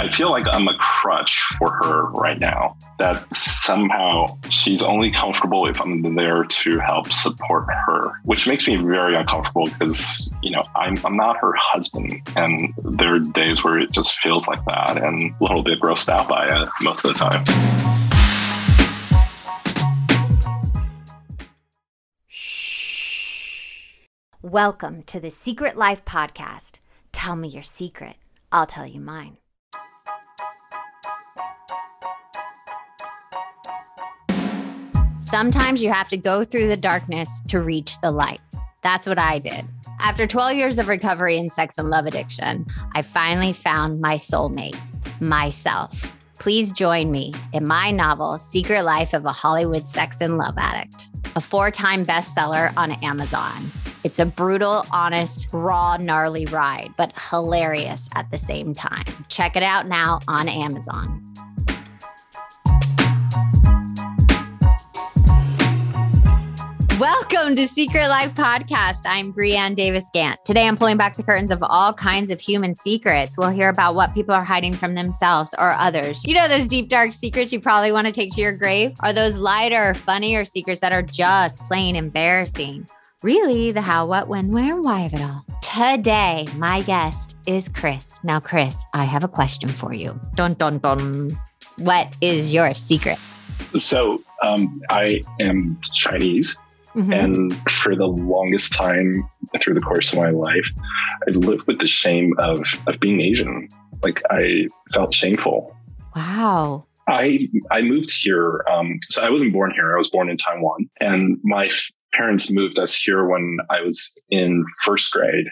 I feel like I'm a crutch for her right now. That somehow she's only comfortable if I'm there to help support her, which makes me very uncomfortable because, you know, I'm, I'm not her husband. And there are days where it just feels like that and a little bit grossed out by it most of the time. Welcome to the Secret Life Podcast. Tell me your secret. I'll tell you mine. Sometimes you have to go through the darkness to reach the light. That's what I did. After 12 years of recovery in sex and love addiction, I finally found my soulmate, myself. Please join me in my novel, Secret Life of a Hollywood Sex and Love Addict, a four time bestseller on Amazon. It's a brutal, honest, raw, gnarly ride, but hilarious at the same time. Check it out now on Amazon. Welcome to Secret Life Podcast. I'm Brianne Davis Gantt. Today I'm pulling back the curtains of all kinds of human secrets. We'll hear about what people are hiding from themselves or others. You know those deep, dark secrets you probably want to take to your grave? Are those lighter, funnier secrets that are just plain embarrassing? Really, the how, what, when, where, and why of it all. Today, my guest is Chris. Now, Chris, I have a question for you. Dun dun dun. What is your secret? So, um, I am Chinese. Mm-hmm. And for the longest time through the course of my life, I lived with the shame of, of being Asian. Like I felt shameful. Wow. I I moved here. Um, so I wasn't born here. I was born in Taiwan, and my f- parents moved us here when I was in first grade,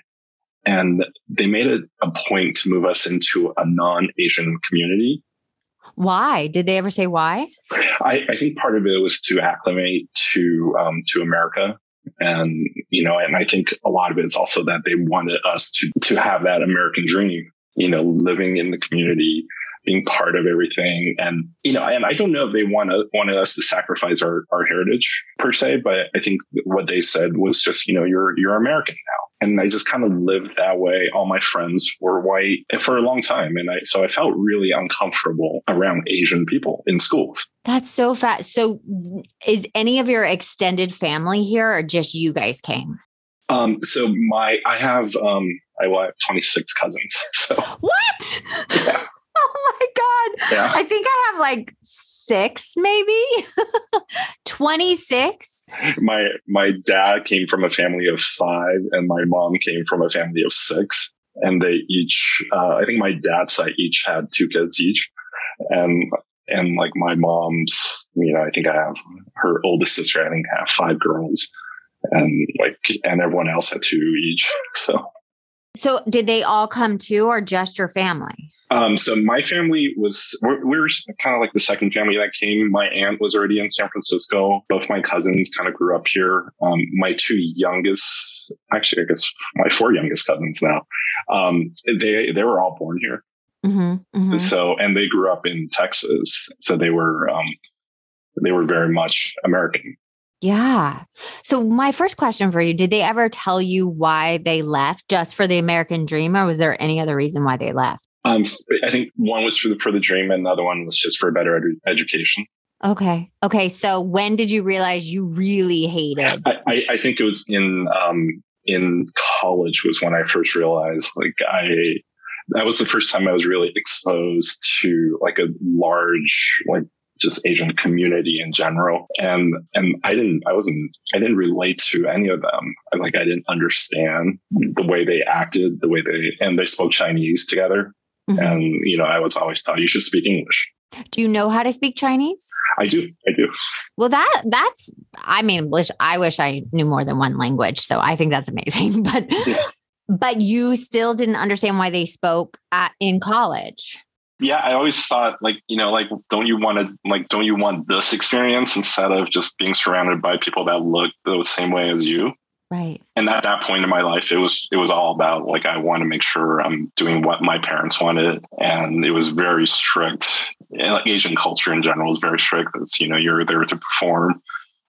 and they made it a point to move us into a non-Asian community. Why did they ever say why? I, I think part of it was to acclimate to um, to America, and you know, and I think a lot of it is also that they wanted us to to have that American dream. You know, living in the community, being part of everything, and you know, and I don't know if they want wanted us to sacrifice our our heritage per se, but I think what they said was just, you know, you're you're American now and I just kind of lived that way. All my friends were white for a long time. And I, so I felt really uncomfortable around Asian people in schools. That's so fast. So is any of your extended family here or just you guys came? Um, so my, I have, um, I have 26 cousins. So what? Yeah. oh my God. Yeah. I think I have like six, maybe 26. My my dad came from a family of five, and my mom came from a family of six. And they each, uh, I think my dad's side each had two kids each, and and like my mom's, you know, I think I have her oldest sister. I think I have five girls, and like and everyone else had two each. So. So did they all come too, or just your family? Um, so my family was we're, we're kind of like the second family that came. My aunt was already in San Francisco. Both my cousins kind of grew up here. Um, my two youngest, actually, I guess my four youngest cousins now, um, they they were all born here. Mm-hmm, mm-hmm. So and they grew up in Texas, so they were um, they were very much American. Yeah. So my first question for you, did they ever tell you why they left just for the American dream or was there any other reason why they left? Um, I think one was for the for the dream, and the other one was just for a better education. Okay. Okay. So when did you realize you really hated? I, I, I think it was in um, in college was when I first realized like I that was the first time I was really exposed to like a large like just Asian community in general. And and I didn't I wasn't I didn't relate to any of them. I, like I didn't understand the way they acted, the way they and they spoke Chinese together. Mm-hmm. And, you know, I was always taught you should speak English. Do you know how to speak Chinese? I do. I do. Well, that that's I mean, I wish I knew more than one language. So I think that's amazing. But yeah. but you still didn't understand why they spoke at, in college. Yeah, I always thought like, you know, like don't you want to like don't you want this experience instead of just being surrounded by people that look the same way as you? Right. And at that point in my life, it was it was all about like I want to make sure I'm doing what my parents wanted, and it was very strict. And like Asian culture in general is very strict. It's you know you're there to perform,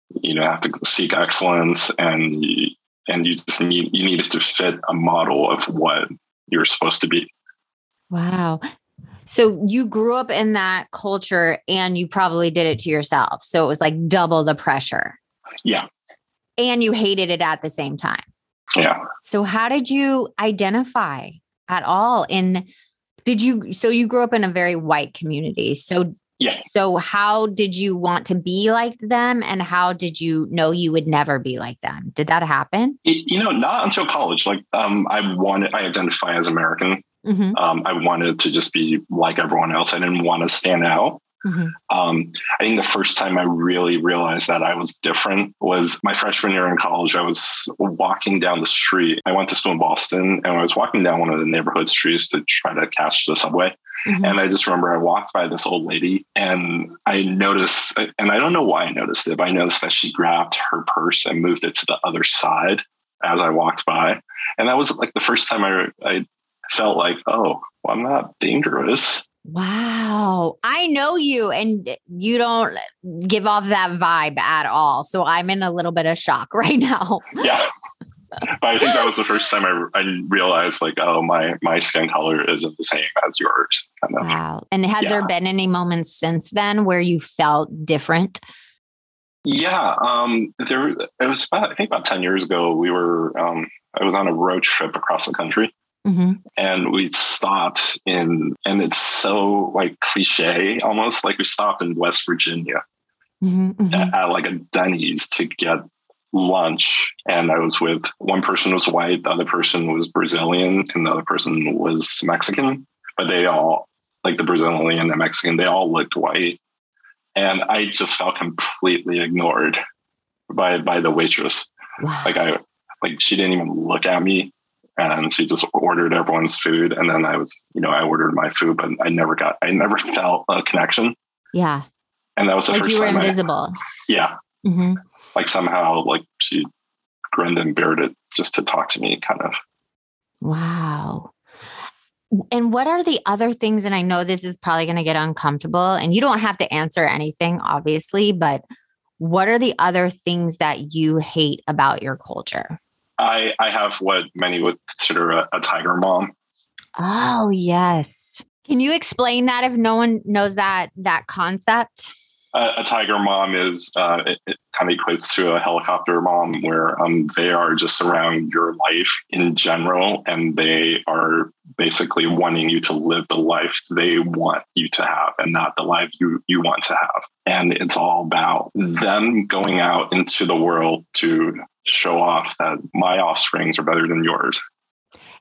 you know have to seek excellence, and you, and you just need you needed to fit a model of what you're supposed to be. Wow. So you grew up in that culture and you probably did it to yourself. So it was like double the pressure. Yeah. And you hated it at the same time. Yeah. So how did you identify at all in did you so you grew up in a very white community. So yeah. So how did you want to be like them and how did you know you would never be like them? Did that happen? It, you know, not until college. Like um I wanted I identify as American. Mm-hmm. Um, I wanted to just be like everyone else. I didn't want to stand out. Mm-hmm. Um, I think the first time I really realized that I was different was my freshman year in college. I was walking down the street. I went to school in Boston and I was walking down one of the neighborhood streets to try to catch the subway. Mm-hmm. And I just remember I walked by this old lady and I noticed, and I don't know why I noticed it, but I noticed that she grabbed her purse and moved it to the other side as I walked by. And that was like the first time I, I felt like, oh, well, I'm not dangerous. Wow. I know you and you don't give off that vibe at all. So I'm in a little bit of shock right now. Yeah. but I think that was the first time I, I realized like, oh, my my skin color isn't the same as yours. Kind of. Wow. And has yeah. there been any moments since then where you felt different? Yeah. Um there it was about I think about 10 years ago, we were um I was on a road trip across the country Mm-hmm. And we stopped in, and it's so like cliche almost like we stopped in West Virginia mm-hmm, mm-hmm. At, at, like a Denny's to get lunch. And I was with one person was white, the other person was Brazilian, and the other person was Mexican. But they all, like the Brazilian and the Mexican, they all looked white. And I just felt completely ignored by by the waitress. Wow. Like I like she didn't even look at me and she just ordered everyone's food. And then i was you know i ordered my food but i never got i never felt a connection. Yeah. And that was the like first you were time invisible. I, yeah. Mm-hmm. like somehow like she grinned and bared it just to talk to me kind of. Wow. And what are the other things and i know this is probably going to get uncomfortable and you don't have to answer anything obviously but what are the other things that you hate about your culture I, I have what many would consider a, a tiger mom. Oh, yes. Can you explain that if no one knows that that concept? Uh, a tiger mom is uh, it, it, kind of equates to a helicopter mom, where um, they are just around your life in general, and they are basically wanting you to live the life they want you to have, and not the life you you want to have. And it's all about them going out into the world to show off that my offsprings are better than yours.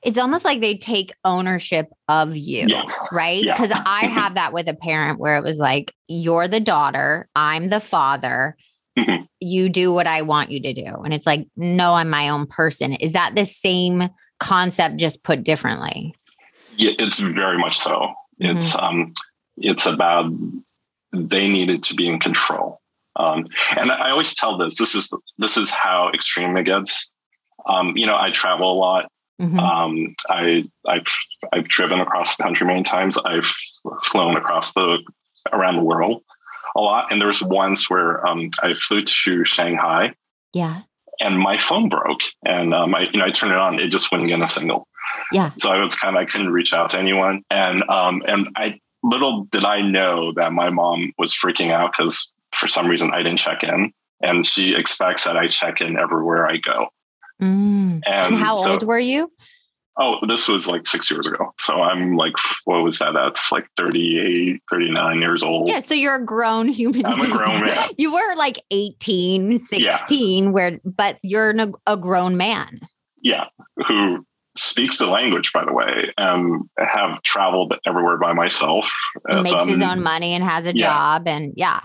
It's almost like they take ownership of you, yes. right? Because yeah. I have that with a parent where it was like, you're the daughter, I'm the father. Mm-hmm. You do what I want you to do. And it's like, no, I'm my own person. Is that the same concept just put differently? Yeah, it's very much so. Mm-hmm. It's um it's about they needed to be in control. Um, and I always tell this. This is this is how extreme it gets. Um, you know, I travel a lot. Mm-hmm. Um, I I've I've driven across the country many times. I've flown across the around the world a lot. And there was once where um, I flew to Shanghai. Yeah. And my phone broke, and um, I you know I turned it on, it just wouldn't get a signal. Yeah. So I was kind of I couldn't reach out to anyone, and um and I little did I know that my mom was freaking out because for some reason I didn't check in. And she expects that I check in everywhere I go. Mm. And, and, how so, old were you? Oh, this was like six years ago. So I'm like, what was that? That's like 38, 39 years old. Yeah. So you're a grown human I'm being. a grown man. You were like 18, 16, yeah. where, but you're a grown man. Yeah. Who speaks the language, by the way, and have traveled everywhere by myself. makes um, his own money and has a yeah. job. And yeah.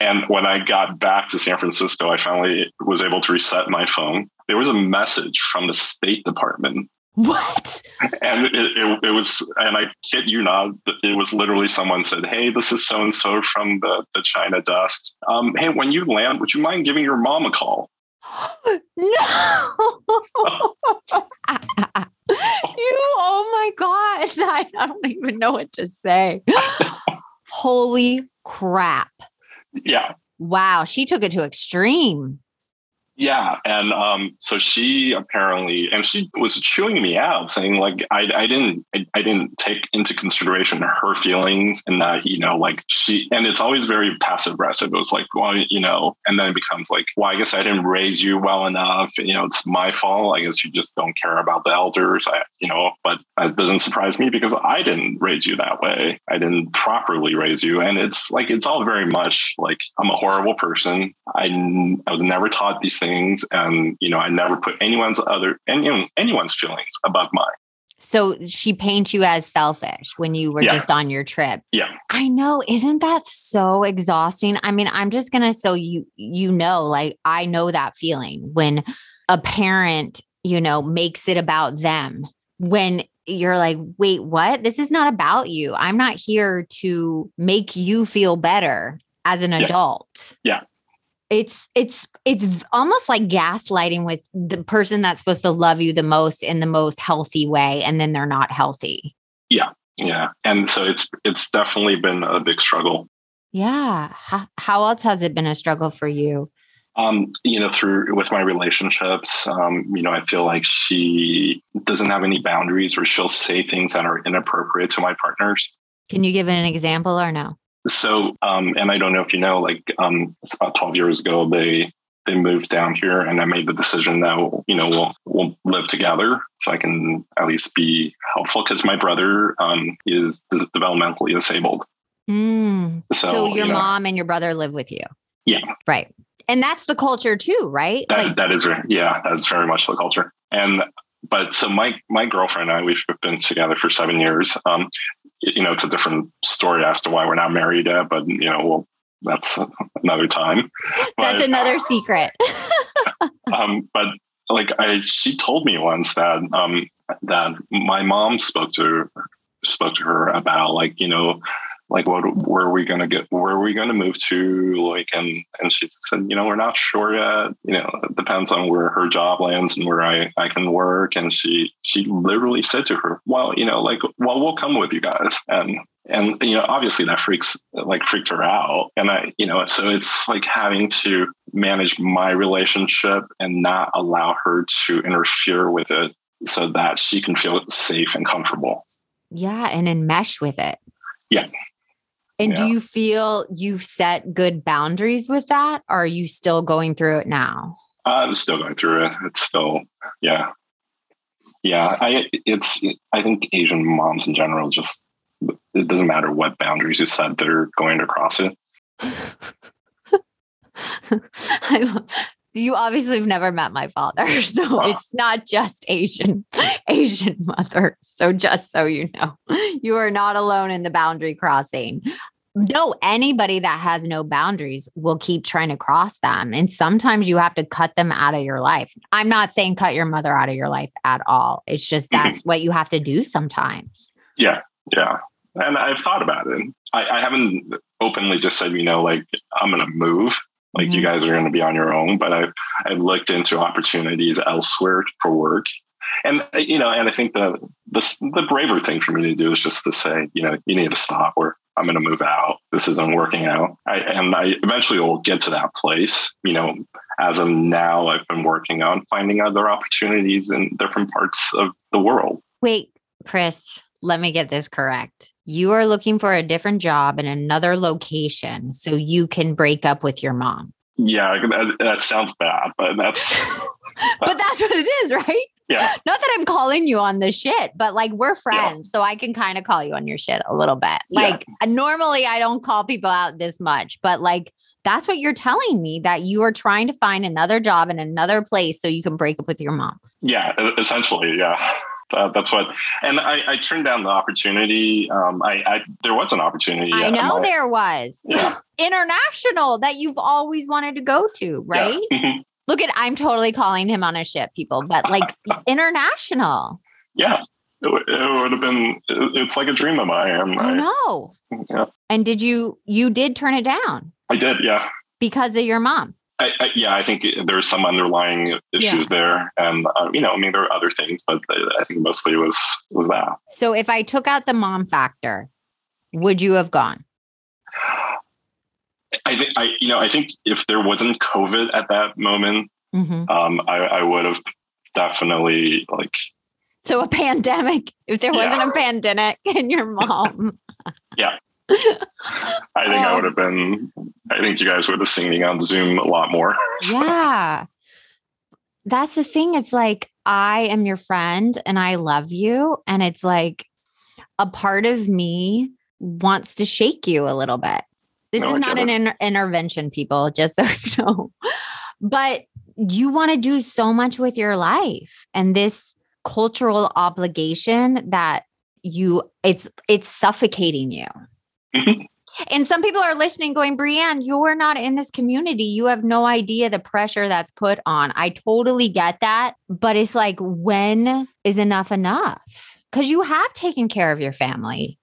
And when I got back to San Francisco, I finally was able to reset my phone. There was a message from the State Department. What? And it, it, it was, and I kid you not, it was literally someone said, Hey, this is so and so from the, the China desk. Um, hey, when you land, would you mind giving your mom a call? no. you, oh my God. I, I don't even know what to say. Holy crap. Yeah. Wow. She took it to extreme. Yeah, and um, so she apparently, and she was chewing me out, saying like I, I didn't, I, I, didn't take into consideration her feelings, and that you know, like she, and it's always very passive aggressive. It was like, well, you know, and then it becomes like, well, I guess I didn't raise you well enough. You know, it's my fault. I guess you just don't care about the elders. I, you know, but it doesn't surprise me because I didn't raise you that way. I didn't properly raise you, and it's like it's all very much like I'm a horrible person. I, I was never taught these things and you know i never put anyone's other any, anyone's feelings above mine so she paints you as selfish when you were yeah. just on your trip yeah i know isn't that so exhausting i mean i'm just gonna so you you know like i know that feeling when a parent you know makes it about them when you're like, wait, what? This is not about you. I'm not here to make you feel better as an yeah. adult. Yeah it's it's it's almost like gaslighting with the person that's supposed to love you the most in the most healthy way and then they're not healthy yeah yeah and so it's it's definitely been a big struggle yeah how, how else has it been a struggle for you um, you know, through with my relationships, um, you know, I feel like she doesn't have any boundaries or she'll say things that are inappropriate to my partners. Can you give an example or no? So, um, and I don't know if you know, like um, it's about 12 years ago, they they moved down here, and I made the decision that you know we'll we'll live together, so I can at least be helpful because my brother um, is developmentally disabled. Mm. So, so, your you know, mom and your brother live with you. Yeah. Right. And that's the culture too, right? That, like, that is, yeah, that's very much the culture. And but so my my girlfriend and I we've been together for seven years. Um, you know, it's a different story as to why we're not married yet, but you know, well, that's another time. That's but, another secret. um, but like I, she told me once that um, that my mom spoke to spoke to her about like you know like what where are we going to get where are we going to move to like and and she said you know we're not sure yet. You know it depends on where her job lands and where i i can work and she she literally said to her well you know like well we'll come with you guys. And and you know obviously that freaks like freaked her out. And i you know so it's like having to manage my relationship and not allow her to interfere with it so that she can feel safe and comfortable. Yeah and enmesh with it. Yeah and yeah. do you feel you've set good boundaries with that? Or are you still going through it now? I'm still going through it. It's still, yeah. Yeah. I, it's, I think Asian moms in general just, it doesn't matter what boundaries you set, they're going to cross it. I, you obviously have never met my father, so oh. it's not just Asian Asian mother. So just so you know, you are not alone in the boundary crossing. No, anybody that has no boundaries will keep trying to cross them. And sometimes you have to cut them out of your life. I'm not saying cut your mother out of your life at all. It's just mm-hmm. that's what you have to do sometimes. Yeah. Yeah. And I've thought about it. I, I haven't openly just said, you know, like I'm going to move like mm-hmm. you guys are going to be on your own but i've i've looked into opportunities elsewhere for work. And you know and i think the the, the braver thing for me to do is just to say you know you need to stop or i'm going to move out. This isn't working out. I, and i eventually will get to that place you know as of now i've been working on finding other opportunities in different parts of the world. Wait chris let me get this correct you are looking for a different job in another location so you can break up with your mom. Yeah, that, that sounds bad, but that's, but that's what it is, right? Yeah. Not that I'm calling you on the shit, but like we're friends, yeah. so I can kind of call you on your shit a little bit. Like yeah. normally I don't call people out this much, but like that's what you're telling me that you are trying to find another job in another place so you can break up with your mom. Yeah, essentially, yeah. Uh, that's what, and I, I, turned down the opportunity. Um, I, I, there was an opportunity. I know my, there was yeah. international that you've always wanted to go to, right? Yeah. Mm-hmm. Look at, I'm totally calling him on a ship, people, but like international. Yeah, it, it, would have been. It's like a dream of mine. I, I know. Yeah. And did you? You did turn it down. I did. Yeah. Because of your mom. I, I, yeah, I think there's some underlying issues yeah. there, and uh, you know, I mean, there are other things, but I think mostly it was was that. So, if I took out the mom factor, would you have gone? I think I, you know, I think if there wasn't COVID at that moment, mm-hmm. um, I, I would have definitely like. So a pandemic, if there wasn't a pandemic and your mom. yeah. I think um, I would have been, I think you guys would have seen me on Zoom a lot more. So. Yeah. That's the thing. It's like, I am your friend and I love you. And it's like a part of me wants to shake you a little bit. This no, is not an inter- intervention, people, just so you know. But you want to do so much with your life and this cultural obligation that you it's it's suffocating you. Mm-hmm. And some people are listening going, Brianne, you're not in this community. You have no idea the pressure that's put on. I totally get that. But it's like, when is enough enough? Because you have taken care of your family.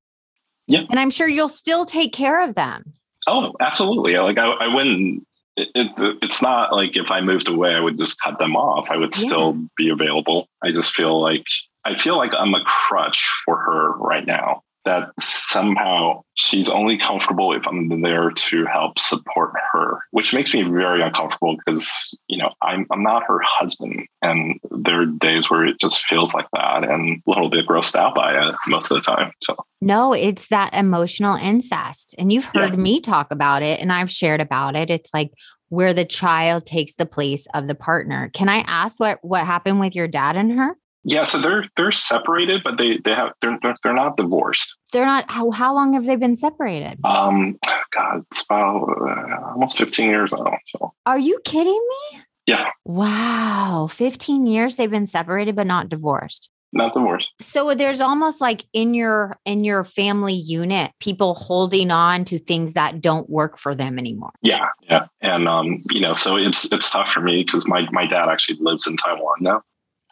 Yeah. And I'm sure you'll still take care of them. Oh, absolutely. Like I, I wouldn't. It, it, it's not like if I moved away, I would just cut them off. I would yeah. still be available. I just feel like I feel like I'm a crutch for her right now that somehow she's only comfortable if I'm there to help support her, which makes me very uncomfortable because, you know, I'm, I'm not her husband. And there are days where it just feels like that and a little bit grossed out by it most of the time. So, no, it's that emotional incest. And you've heard yeah. me talk about it and I've shared about it. It's like, where the child takes the place of the partner. Can I ask what what happened with your dad and her? Yeah, so they're they're separated, but they they have they're they're not divorced. They're not. How how long have they been separated? Um, God, it's about uh, almost fifteen years now. So, are you kidding me? Yeah. Wow, fifteen years they've been separated but not divorced. Not divorced. So there's almost like in your in your family unit, people holding on to things that don't work for them anymore. Yeah, yeah, and um, you know, so it's it's tough for me because my my dad actually lives in Taiwan now.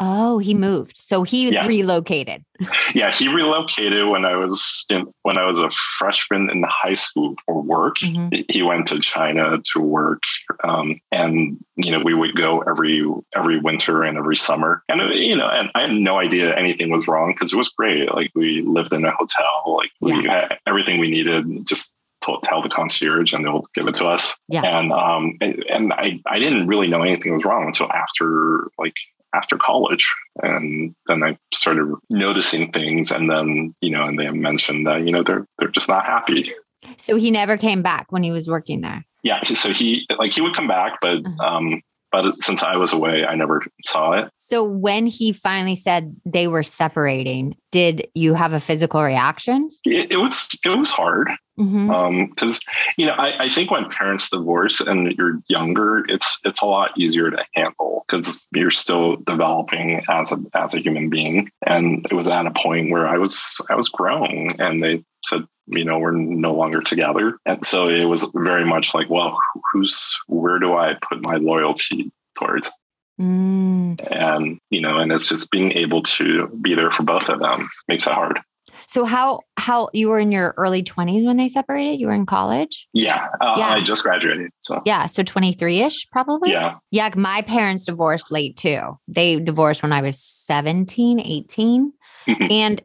Oh, he moved. So he yeah. relocated. Yeah, he relocated when I was in when I was a freshman in high school for work. Mm-hmm. He went to China to work, um, and you know we would go every every winter and every summer. And you know, and I had no idea anything was wrong because it was great. Like we lived in a hotel, like we had everything we needed. Just tell the concierge and they'll give it to us. Yeah. And um and, and I I didn't really know anything was wrong until after like after college. And then I started noticing things and then, you know, and they mentioned that, you know, they're they're just not happy. So he never came back when he was working there. Yeah. So he like he would come back, but uh-huh. um but since I was away, I never saw it. So when he finally said they were separating, did you have a physical reaction? It, it was it was hard because mm-hmm. um, you know I, I, think when parents divorce and you're younger, it's it's a lot easier to handle because you're still developing as a as a human being. And it was at a point where I was I was grown, and they said you know we're no longer together, and so it was very much like, well, who's where do I put my loyalty towards? Mm. And you know, and it's just being able to be there for both of them makes it hard. So how how you were in your early 20s when they separated? You were in college? Yeah. Uh, yeah. I just graduated. So Yeah, so 23ish probably? Yeah. Yeah, my parents divorced late too. They divorced when I was 17, 18. Mm-hmm. And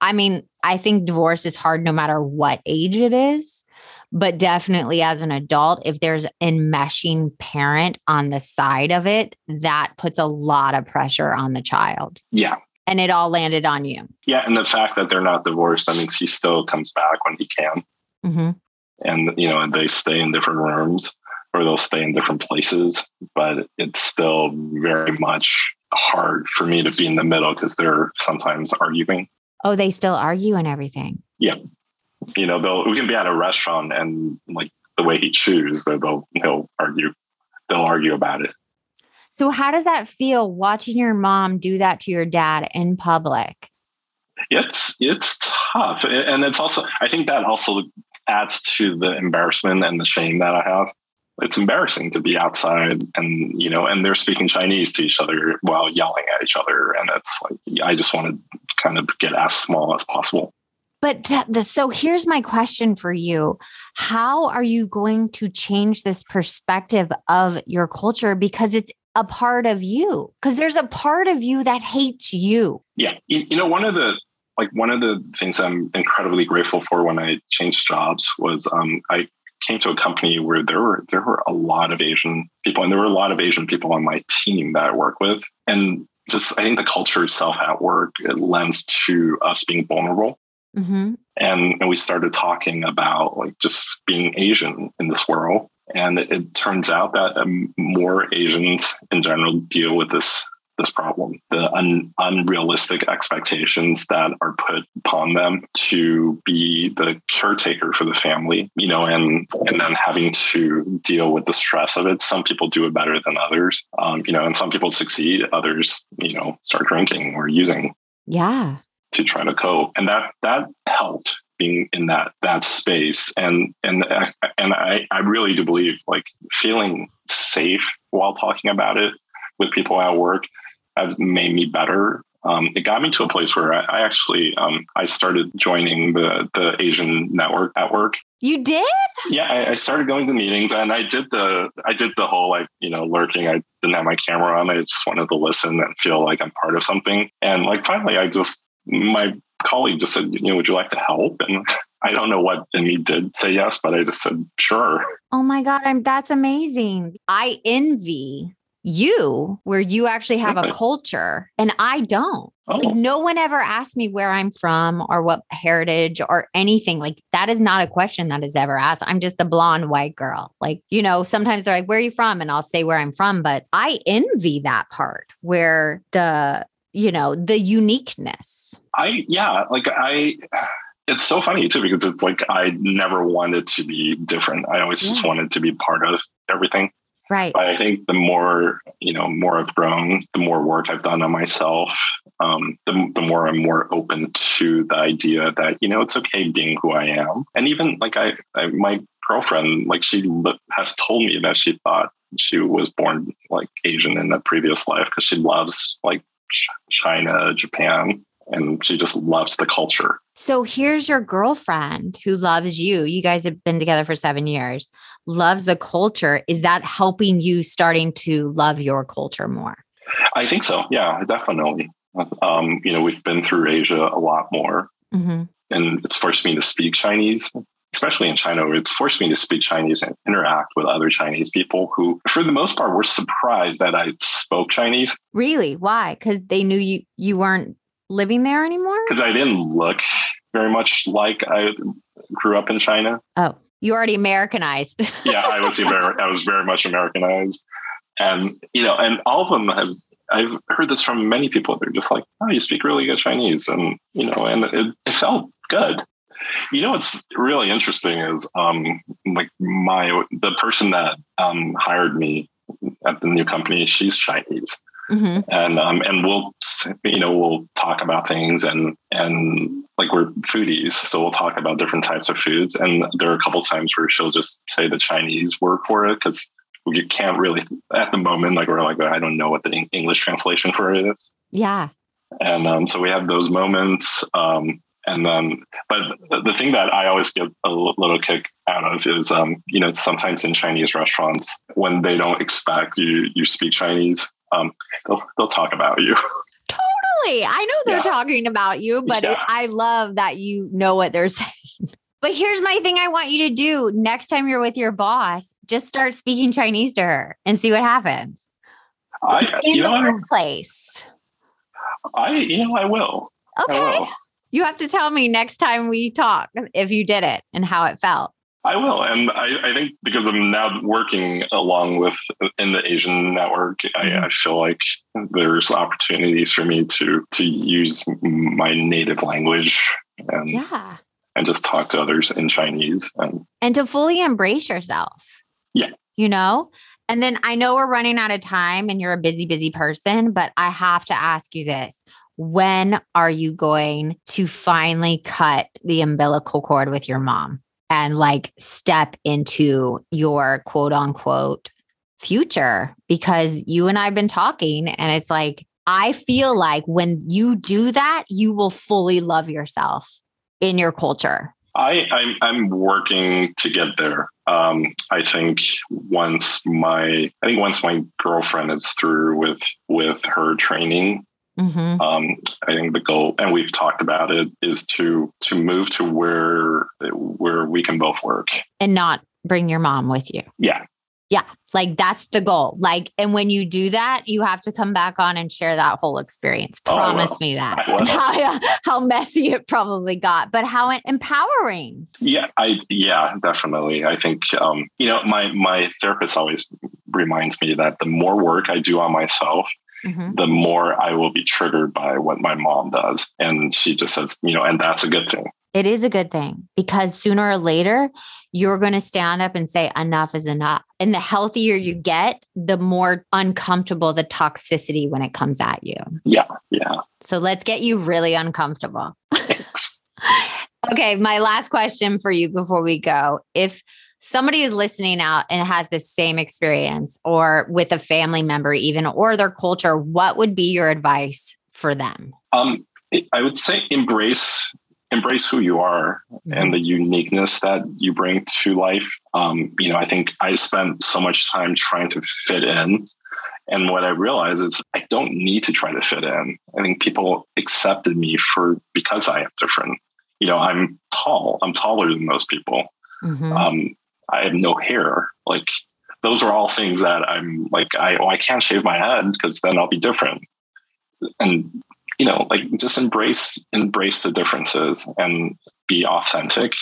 I mean, I think divorce is hard no matter what age it is. But definitely as an adult, if there's enmeshing parent on the side of it, that puts a lot of pressure on the child. Yeah and it all landed on you. Yeah, and the fact that they're not divorced, that means he still comes back when he can. Mm-hmm. And you know, and they stay in different rooms or they'll stay in different places, but it's still very much hard for me to be in the middle because they're sometimes arguing. Oh, they still argue and everything. Yeah, you know, they'll we can be at a restaurant and like the way he chews, they'll they'll argue, they'll argue about it. So, how does that feel watching your mom do that to your dad in public? It's it's tough, and it's also I think that also adds to the embarrassment and the shame that I have. It's embarrassing to be outside and you know, and they're speaking Chinese to each other while yelling at each other, and it's like I just want to kind of get as small as possible. But the, so here's my question for you. How are you going to change this perspective of your culture? Because it's a part of you because there's a part of you that hates you. Yeah. You, you know, one of the like one of the things I'm incredibly grateful for when I changed jobs was um, I came to a company where there were there were a lot of Asian people, and there were a lot of Asian people on my team that I work with, and just I think the culture itself at work it lends to us being vulnerable. Mm-hmm. And, and we started talking about like just being Asian in this world. And it, it turns out that um, more Asians in general deal with this this problem. The un- unrealistic expectations that are put upon them to be the caretaker for the family you know and and then having to deal with the stress of it. Some people do it better than others um, you know and some people succeed others you know start drinking or using yeah. to try to cope. And that that helped being in that that space and and and I, I really do believe like feeling safe while talking about it with people at work has made me better. Um, it got me to a place where I, I actually um, I started joining the the Asian network at work. You did? Yeah, I, I, started going to meetings, and I did the I did the whole like you know lurking. I didn't have my camera on. I just wanted to listen and feel like I'm part of something. And like finally, I just my colleague just said, you know, would you like to help? And I don't know what and he did say yes, but I just said sure. Oh my god, I'm that's amazing. I envy you where you actually have a culture and I don't. Oh. Like no one ever asked me where I'm from or what heritage or anything. Like that is not a question that is ever asked. I'm just a blonde white girl. Like, you know, sometimes they're like, where are you from? And I'll say where I'm from. But I envy that part where the, you know, the uniqueness. I, yeah, like I, it's so funny too because it's like I never wanted to be different. I always yeah. just wanted to be part of everything. Right. But I think the more, you know, more I've grown, the more work I've done on myself, um, the, the more I'm more open to the idea that, you know, it's okay being who I am. And even like I, I my girlfriend, like she has told me that she thought she was born like Asian in a previous life because she loves like China, Japan, and she just loves the culture. So here's your girlfriend who loves you. You guys have been together for seven years, loves the culture. Is that helping you starting to love your culture more? I think so. Yeah, definitely. Um, you know, we've been through Asia a lot more, mm-hmm. and it's forced me to speak Chinese, especially in China. It's forced me to speak Chinese and interact with other Chinese people who, for the most part, were surprised that I spoke Chinese. Really? Why? Because they knew you you weren't living there anymore? Because I didn't look very much like I grew up in China. Oh, you already Americanized. yeah, I was very, I was very much Americanized, and you know, and all of them have. I've heard this from many people. They're just like, "Oh, you speak really good Chinese," and you know, and it, it felt good. You know, what's really interesting is, um, like my the person that um, hired me at the new company, she's Chinese, Mm-hmm. And um, and we'll you know we'll talk about things and and like we're foodies, so we'll talk about different types of foods. And there are a couple times where she'll just say the Chinese word for it because we can't really at the moment like we're like I don't know what the English translation for it is. Yeah. And um, so we have those moments. Um, and then, but the thing that I always get a little kick out of is, um, you know, sometimes in Chinese restaurants when they don't expect you you speak Chinese, um, they'll they'll talk about you. Totally, I know they're yeah. talking about you, but yeah. I love that you know what they're saying. But here's my thing I want you to do next time you're with your boss, just start speaking Chinese to her and see what happens. I, in the workplace. I, you know, I will. Okay. I will. You have to tell me next time we talk if you did it and how it felt. I will, and I, I, think because I'm now working along with in the Asian network, I, mm-hmm. I, feel like there's opportunities for me to to use my native language and yeah, and just talk to others in Chinese and and to fully embrace yourself. Yeah, you know. And then I know we're running out of time, and you're a busy, busy person, but I have to ask you this: When are you going to finally cut the umbilical cord with your mom? and like step into your quote unquote future because you and I've been talking and it's like I feel like when you do that you will fully love yourself in your culture. I I'm, I'm working to get there. Um, I think once my I think once my girlfriend is through with with her training Mm-hmm. Um, I think the goal, and we've talked about it, is to to move to where where we can both work and not bring your mom with you. Yeah. Yeah. Like that's the goal. Like, and when you do that, you have to come back on and share that whole experience. Oh, Promise will. me that. I will. And how, how messy it probably got, but how empowering. Yeah, I yeah, definitely. I think um, you know, my my therapist always reminds me that the more work I do on myself, Mhm. the more I will be triggered by what my mom does. And she just says, you know, and that's a good thing. It is a good thing because sooner or later, you're going to stand up and say, enough is enough. And the healthier you get, the more uncomfortable the toxicity when it comes at you. Yeah, yeah. So let's get you really uncomfortable. Thanks. Okay, my last question for you before we go. If somebody is listening out and has the same experience or with a family member even or their culture, what would be your advice for them? Um, I would say embrace embrace who you are and the uniqueness that you bring to life. Um, you know, I think I spent so much time trying to fit in. And what I realized is I don't need to try to fit in. I think people accepted me for because I am different. You know, I'm tall. I'm taller than most people. Mhm. Um, I have no hair. Like those are all things that I'm like, I oh, I can't shave my head because then I'll be different. And you know, like just embrace embrace the differences and be authentic.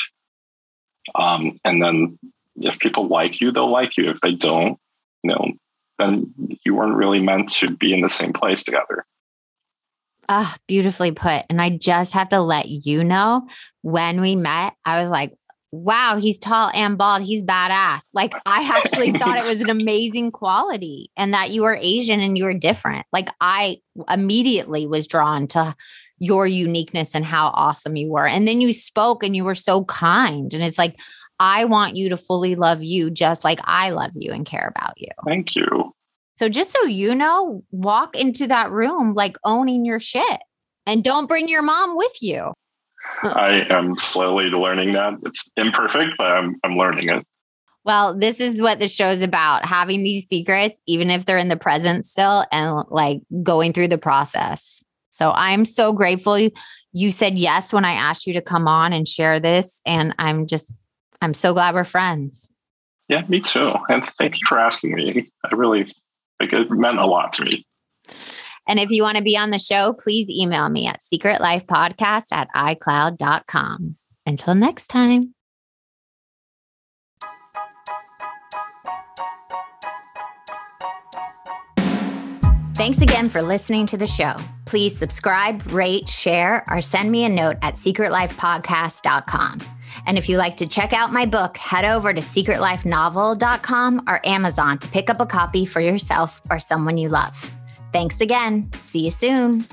Um, and then if people like you, they'll like you. If they don't, you know, then you weren't really meant to be in the same place together. Ah, beautifully put. And I just have to let you know when we met, I was like, wow, he's tall and bald. He's badass. Like, I actually thought it was an amazing quality and that you were Asian and you were different. Like, I immediately was drawn to your uniqueness and how awesome you were. And then you spoke and you were so kind. And it's like, I want you to fully love you just like I love you and care about you. Thank you. So just so you know, walk into that room like owning your shit and don't bring your mom with you. I am slowly learning that. It's imperfect, but I'm I'm learning it. Well, this is what the show's about having these secrets, even if they're in the present still, and like going through the process. So I'm so grateful you, you said yes when I asked you to come on and share this. And I'm just, I'm so glad we're friends. Yeah, me too. And thank you for asking me. I really like it meant a lot to me. And if you want to be on the show, please email me at secretlifepodcast at iCloud.com. Until next time. Thanks again for listening to the show. Please subscribe, rate, share, or send me a note at secretlifepodcast.com. And if you like to check out my book, head over to secretlifenovel.com or Amazon to pick up a copy for yourself or someone you love. Thanks again. See you soon.